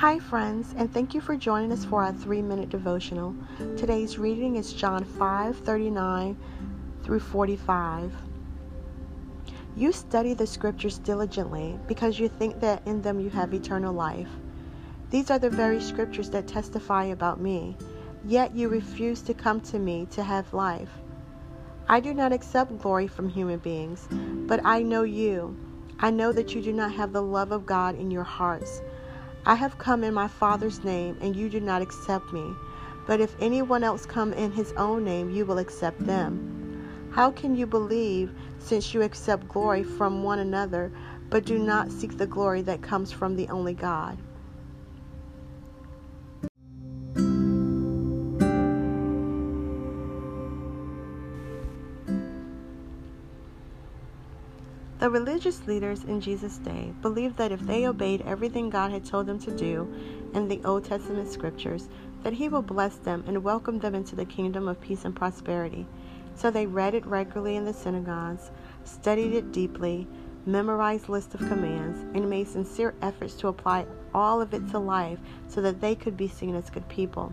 Hi, friends, and thank you for joining us for our three minute devotional. Today's reading is John 5 39 through 45. You study the scriptures diligently because you think that in them you have eternal life. These are the very scriptures that testify about me, yet you refuse to come to me to have life. I do not accept glory from human beings, but I know you. I know that you do not have the love of God in your hearts. I have come in my Father's name, and you do not accept me. But if anyone else come in his own name, you will accept them. How can you believe, since you accept glory from one another, but do not seek the glory that comes from the only God? The religious leaders in Jesus' day believed that if they obeyed everything God had told them to do in the Old Testament scriptures, that He would bless them and welcome them into the kingdom of peace and prosperity. So they read it regularly in the synagogues, studied it deeply, memorized lists of commands, and made sincere efforts to apply all of it to life so that they could be seen as good people.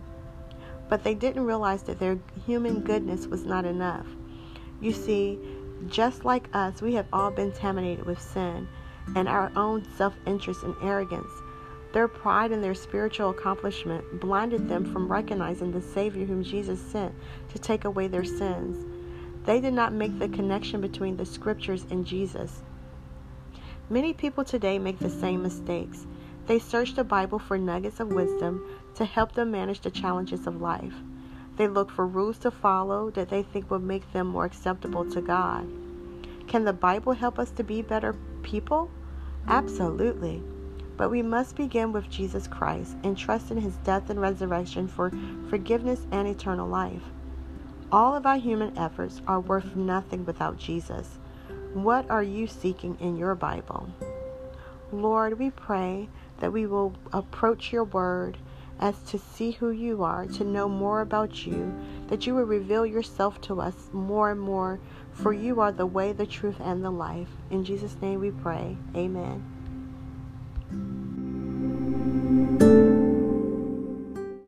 But they didn't realize that their human goodness was not enough. You see, just like us, we have all been contaminated with sin and our own self interest and arrogance. Their pride in their spiritual accomplishment blinded them from recognizing the Savior whom Jesus sent to take away their sins. They did not make the connection between the scriptures and Jesus. Many people today make the same mistakes. They search the Bible for nuggets of wisdom to help them manage the challenges of life. They look for rules to follow that they think will make them more acceptable to God. Can the Bible help us to be better people? Absolutely. But we must begin with Jesus Christ and trust in his death and resurrection for forgiveness and eternal life. All of our human efforts are worth nothing without Jesus. What are you seeking in your Bible? Lord, we pray that we will approach your word as to see who you are, to know more about you, that you will reveal yourself to us more and more, for you are the way, the truth, and the life. In Jesus' name we pray. Amen.